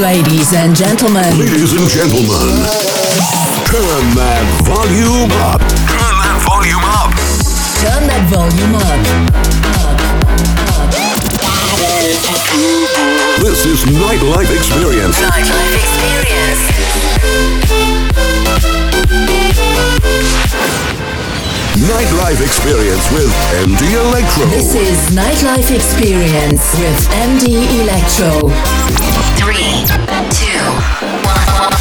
Ladies and gentlemen. Ladies and gentlemen. Turn that volume up. Turn that volume up. Turn that volume up. This is Nightlife Experience. Nightlife Experience. Nightlife Experience with MD Electro. This is Nightlife Experience with MD Electro. Three, two, one.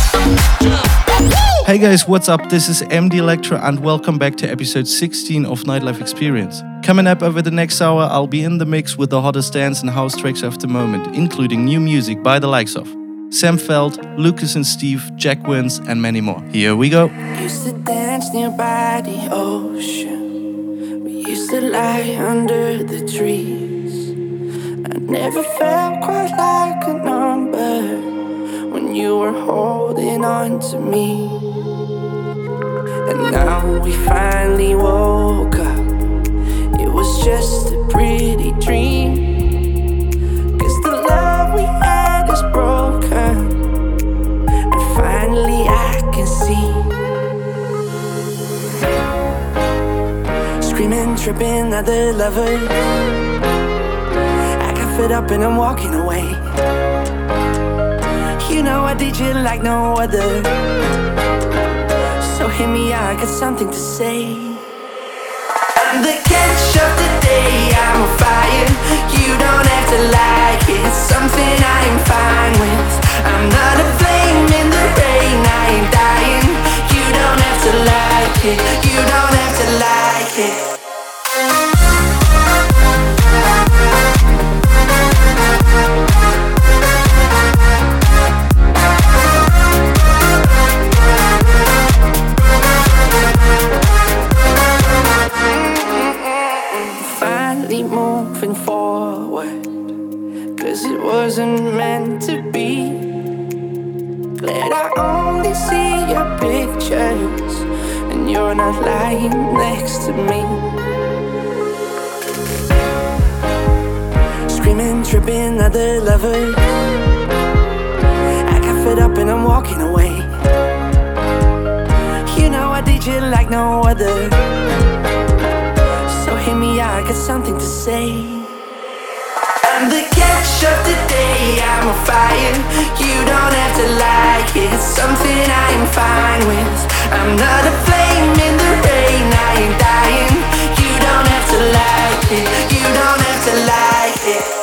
Hey guys, what's up? This is MD Electro and welcome back to episode 16 of Nightlife Experience. Coming up over the next hour, I'll be in the mix with the hottest dance and house tracks of the moment, including new music by the likes of Sam Feldt, Lucas and Steve, Jack Wins, and many more. Here we go. Used to dance nearby the ocean. We used to lie under the trees. Never felt quite like a number when you were holding on to me. And now we finally woke up. It was just a pretty dream. Cause the love we had is broken. And finally I can see. Screaming, tripping other lovers. I got fed up and I'm walking away. You know I did you like no other. So hear me I got something to say. I'm the catch of the day, I'm on fire. You don't something I'm fine with. I'm not a flame in the rain, I ain't dying. You don't have to like it, you don't have to like it.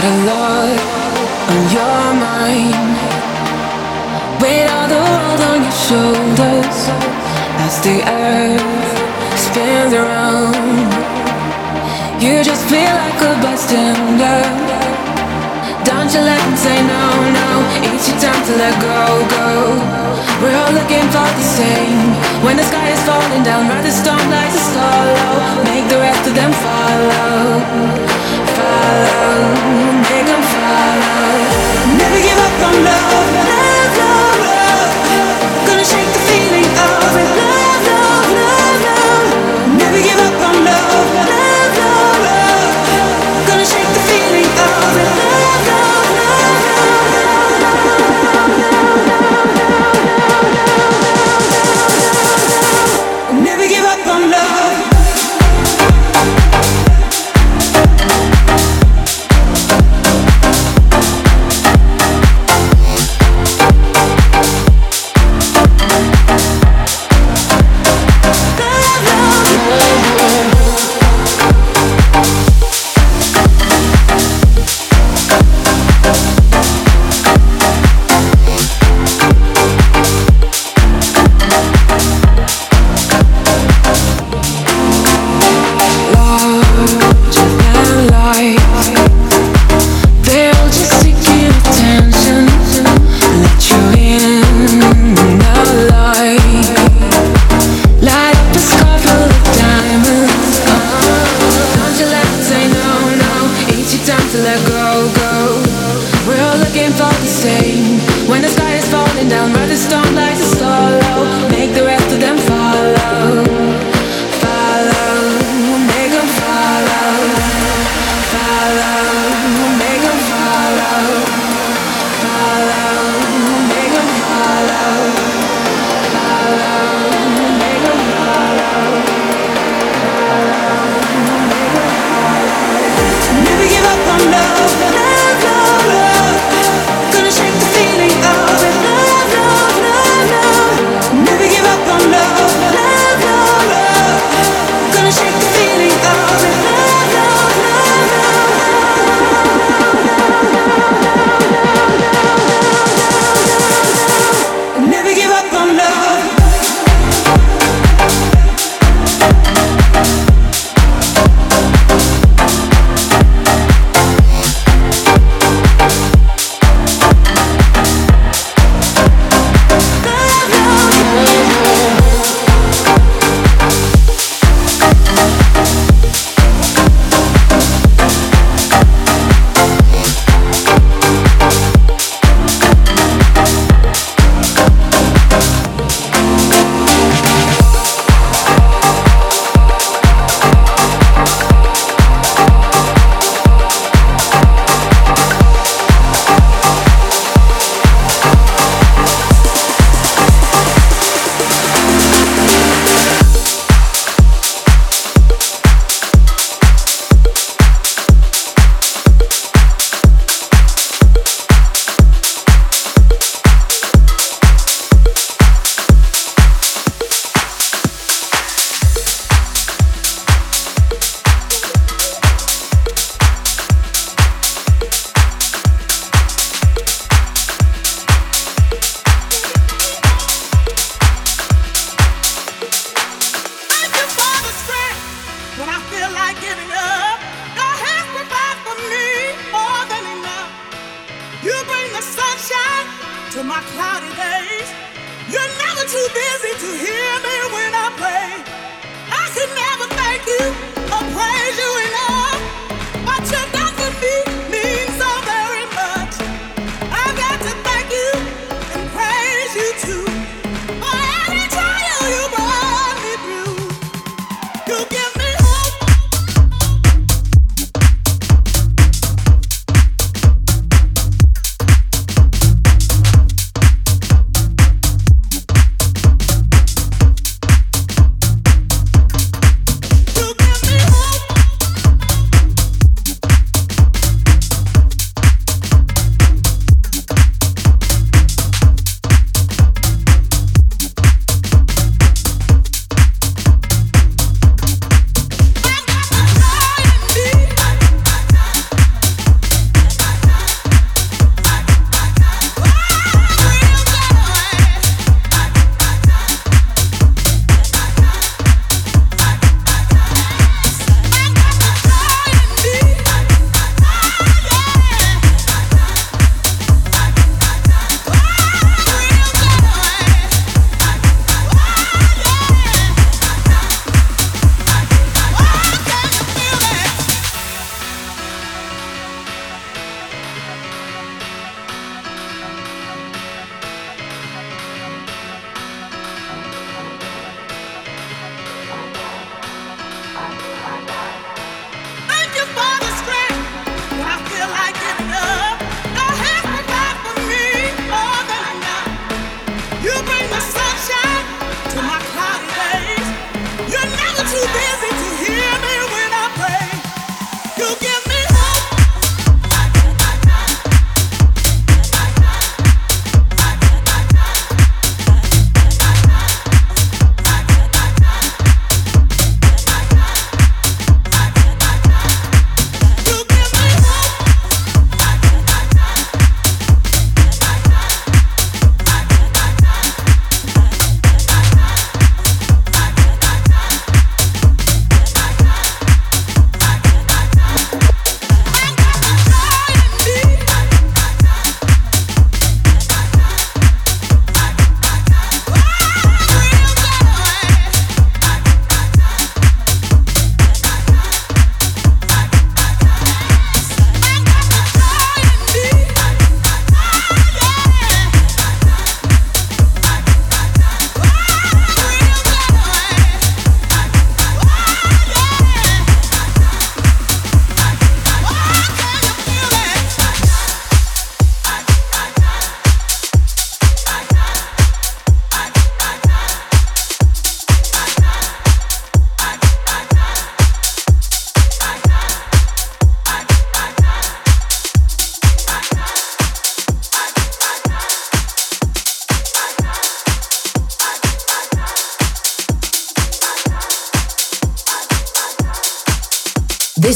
got a lot on your mind. Weight all the world on your shoulders as the earth spins around. You just feel like a bystander. Don't you let them say no, no. It's your time to let go, go. We're all looking for the same. When the sky is falling down, ride the storm like a solo. Make the rest of them follow, follow, make them follow. Never give up on love.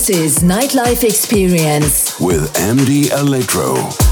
This is Nightlife Experience with MD Electro.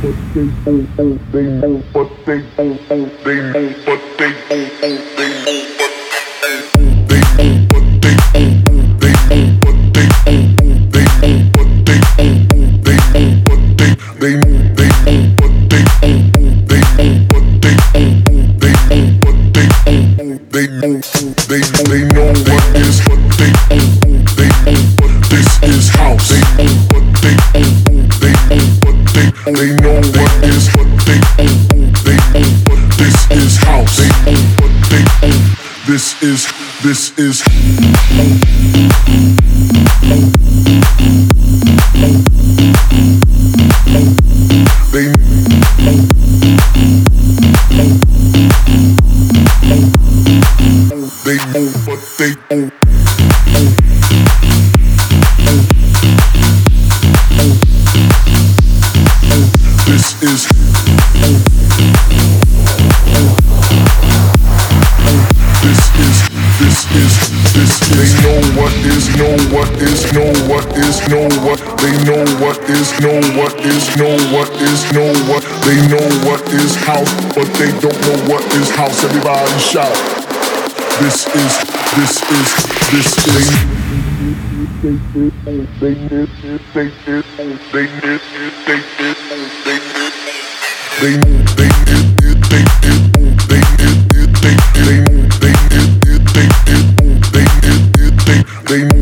They know, they know, they know, they know, but they they know. Is, this is. They. They know what they. Is, know what is, know what they know what is house, but they don't know what is house. Everybody shout. This is, this is, this is. They they they they they they they they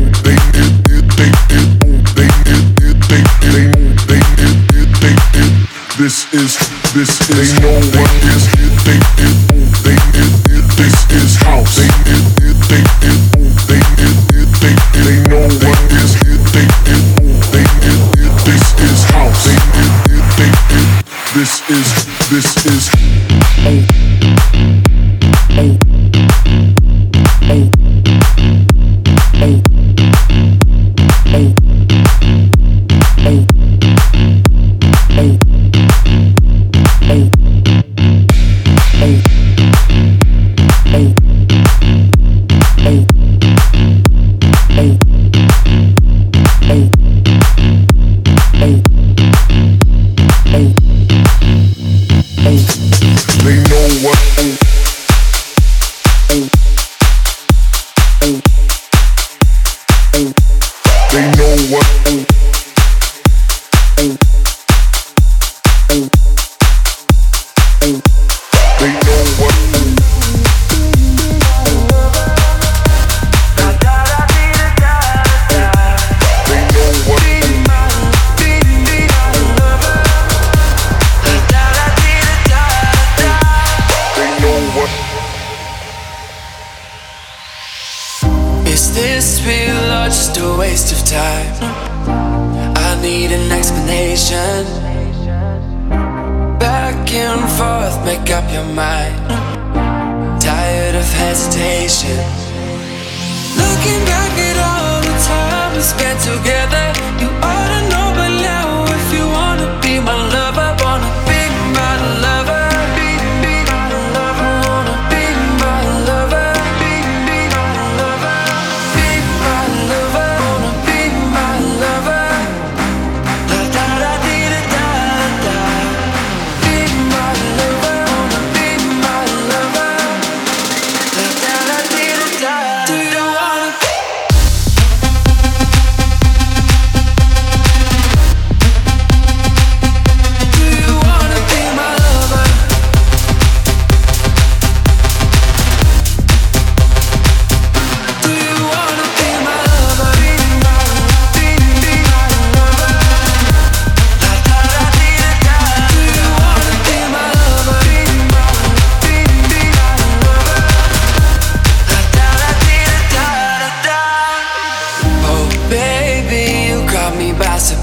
This is, this is, they know what is, they, they, they, this is house. They, they, they, they, they, they know what is, they, they, this is house. They, they, they, this is, this is. is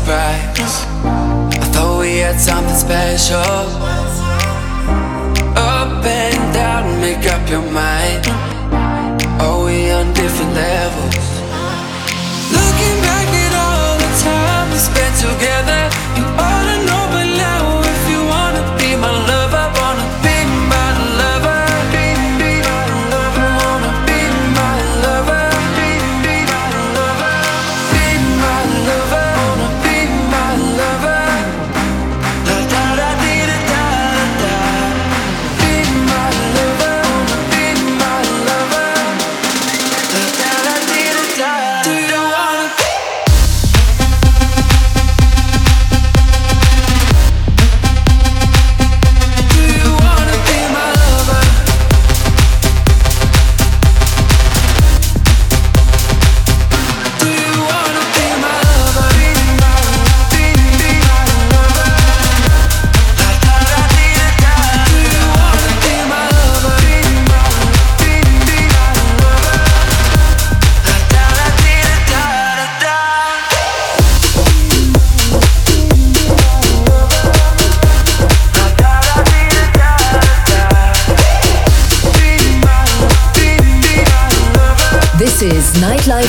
surprise. I thought we had something special. Up and down, make up your mind. Are we on different levels? Looking back at all the time we spent together.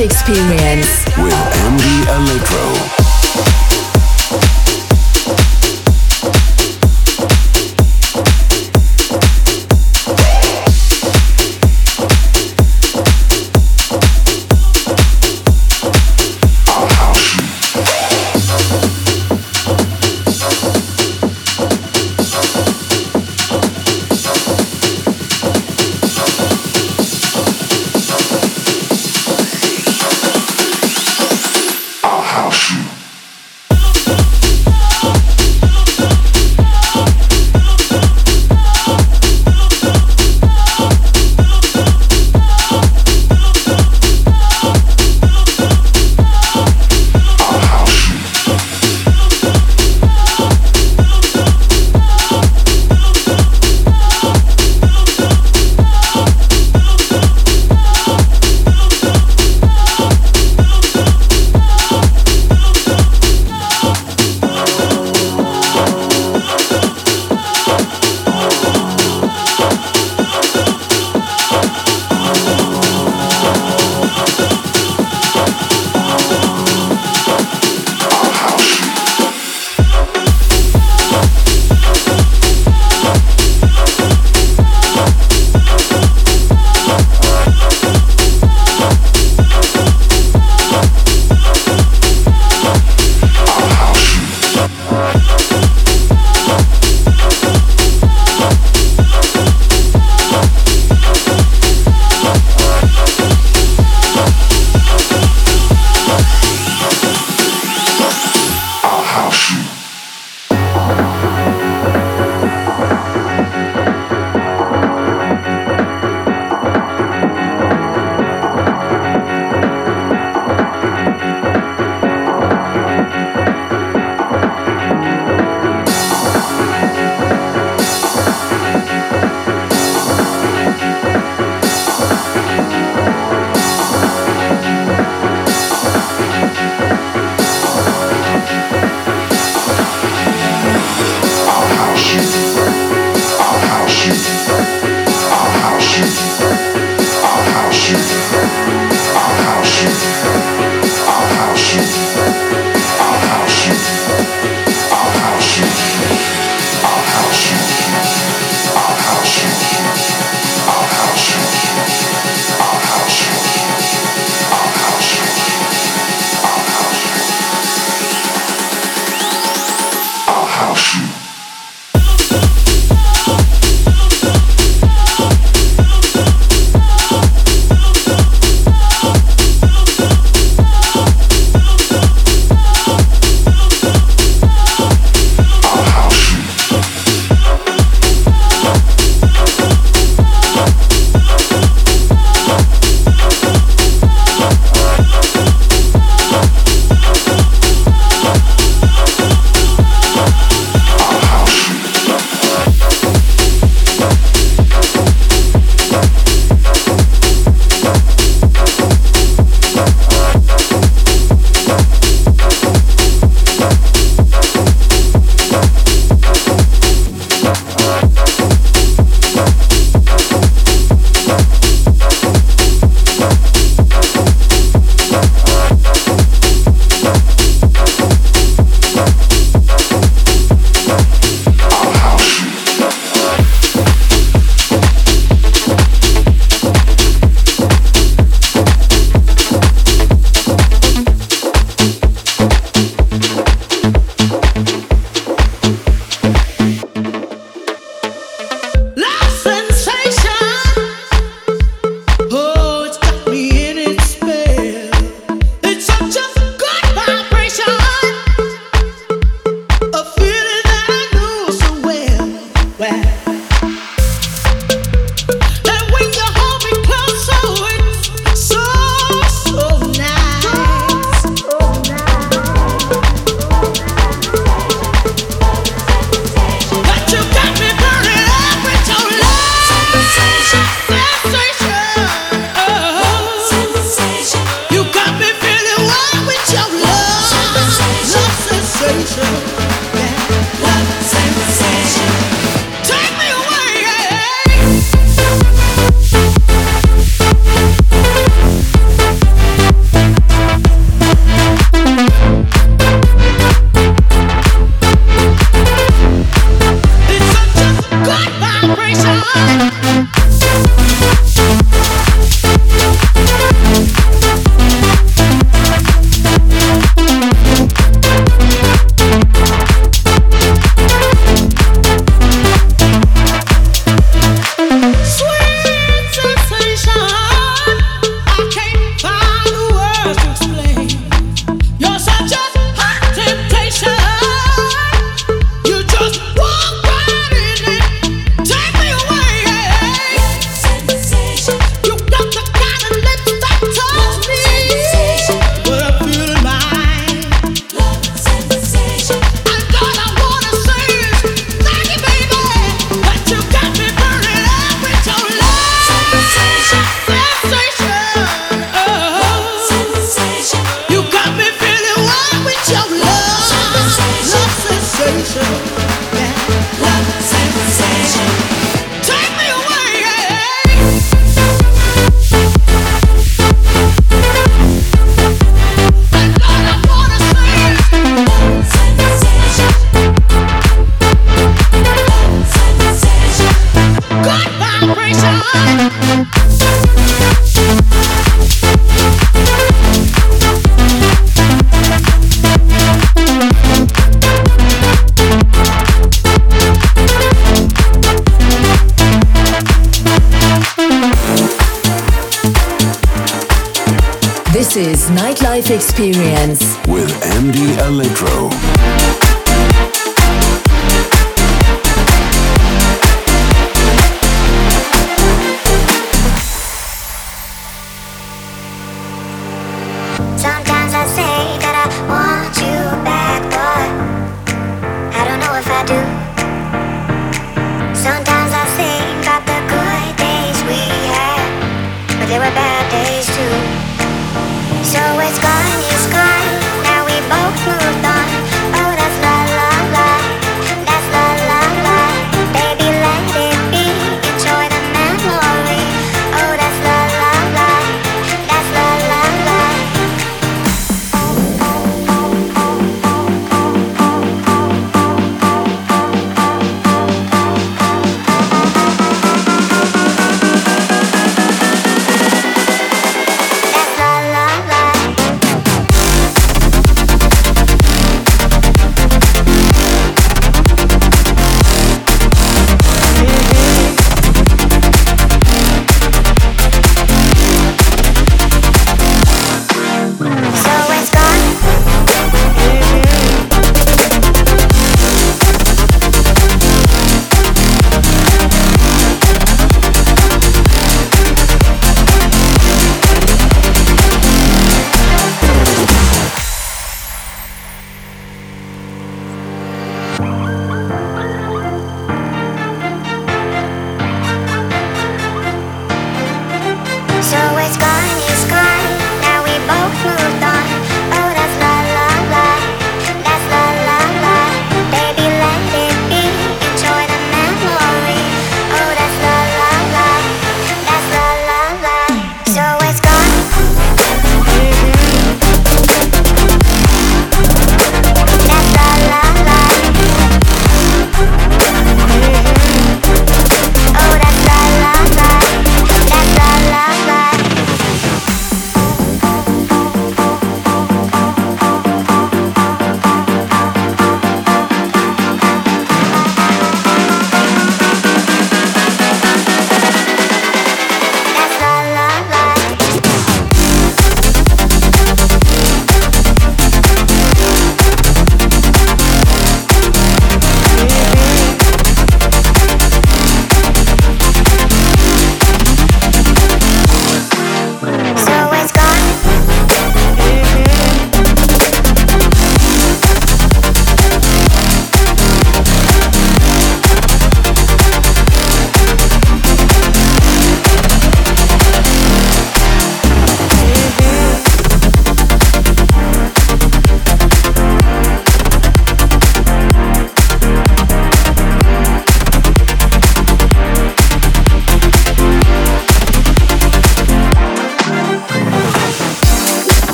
experience with MD Electro.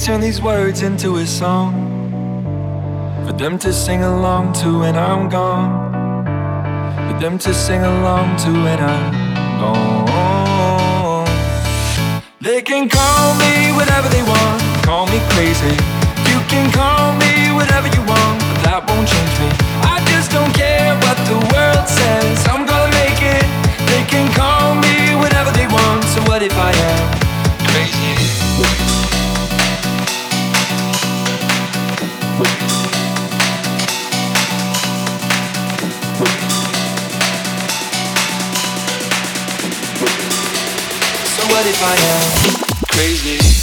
Turn these words into a song for them to sing along to when I'm gone. For them to sing along to when I'm gone. They can call me whatever they want, call me crazy. You can call me whatever you want, but that won't change me. I just don't care what the world says. I'm gonna make it. They can call me whatever they want. So what if I am what if I am crazy?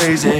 crazy.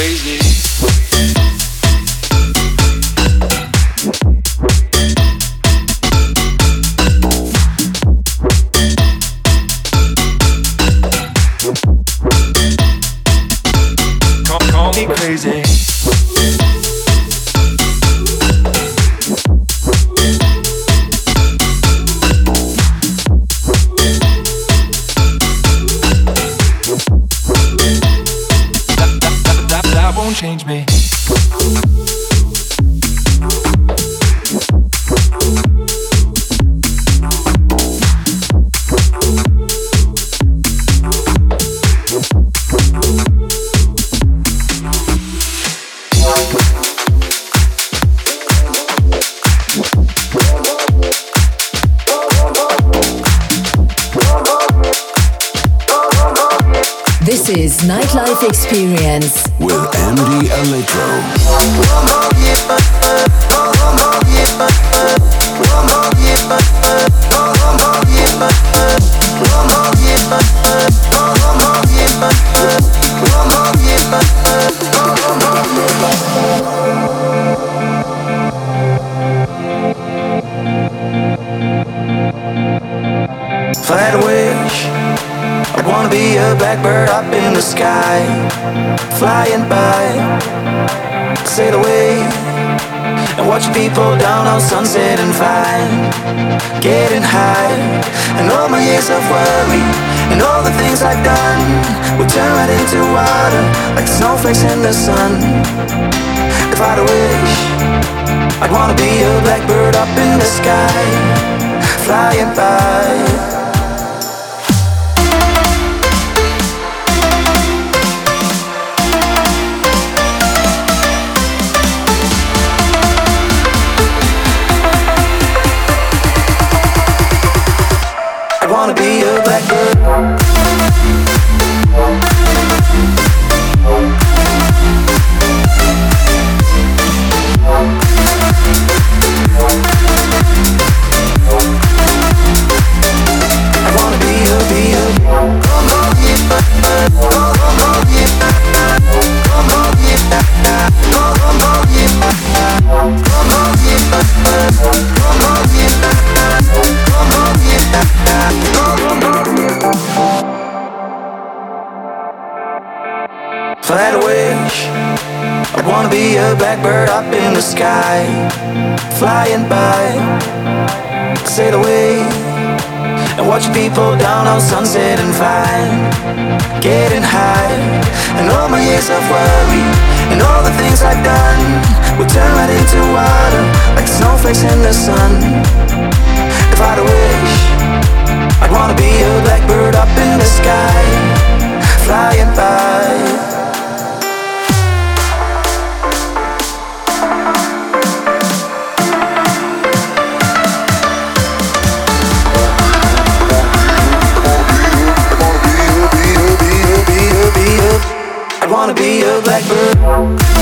Crazy? Sail away, and watch people down on Sunset and Vine, getting high, and all my years of worry, and all the things I've done, will turn right into water, like snowflakes in the sun. If I'd a wish, I'd wanna be a blackbird up in the sky, flying by. Flying by, sail away, and watching people down on Sunset and Vine, getting high, and all my years of worry, and all the things I've done, will turn right into water, like snowflakes in the sun. If I had a wish, I'd wanna be a blackbird up in the sky, flying by. Be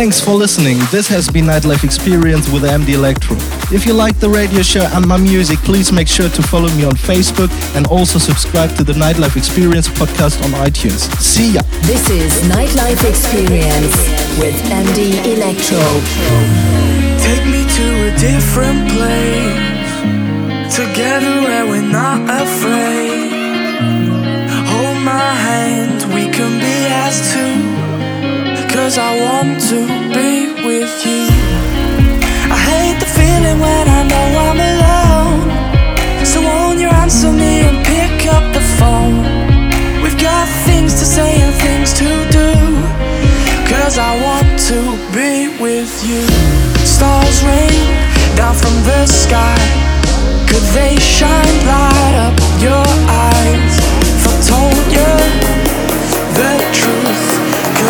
Thanks for listening. This has been Nightlife Experience with MD Electro. If you like the radio show and my music, please make sure to follow me on Facebook and also subscribe to the Nightlife Experience podcast on iTunes. See ya. This is Nightlife Experience with MD Electro. Take me to a different place. Together where we're not afraid. Hold my hand, we can be as two. Cause I want to be with you. I hate the feeling when I know I'm alone. So won't you answer me and pick up the phone? We've got things to say and things to do. Cause I want to be with you. Stars rain down from the sky. Could they shine light up your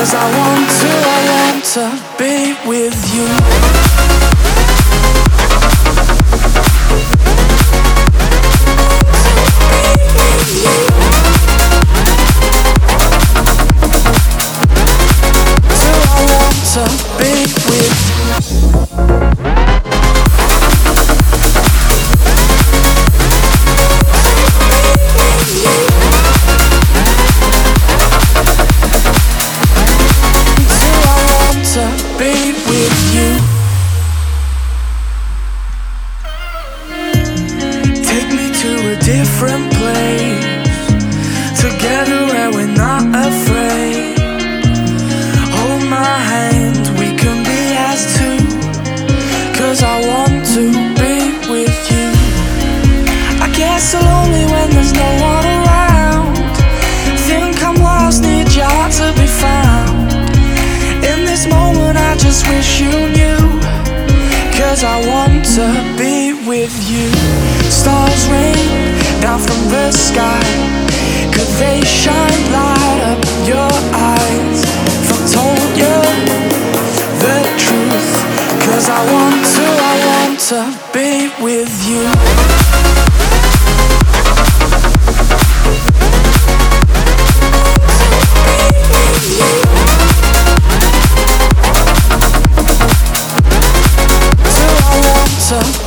Cause I want to, I want to be with you. So different the sky. Could they shine light up your eyes? If I told you the truth, cause I want to, I want to be with you. So.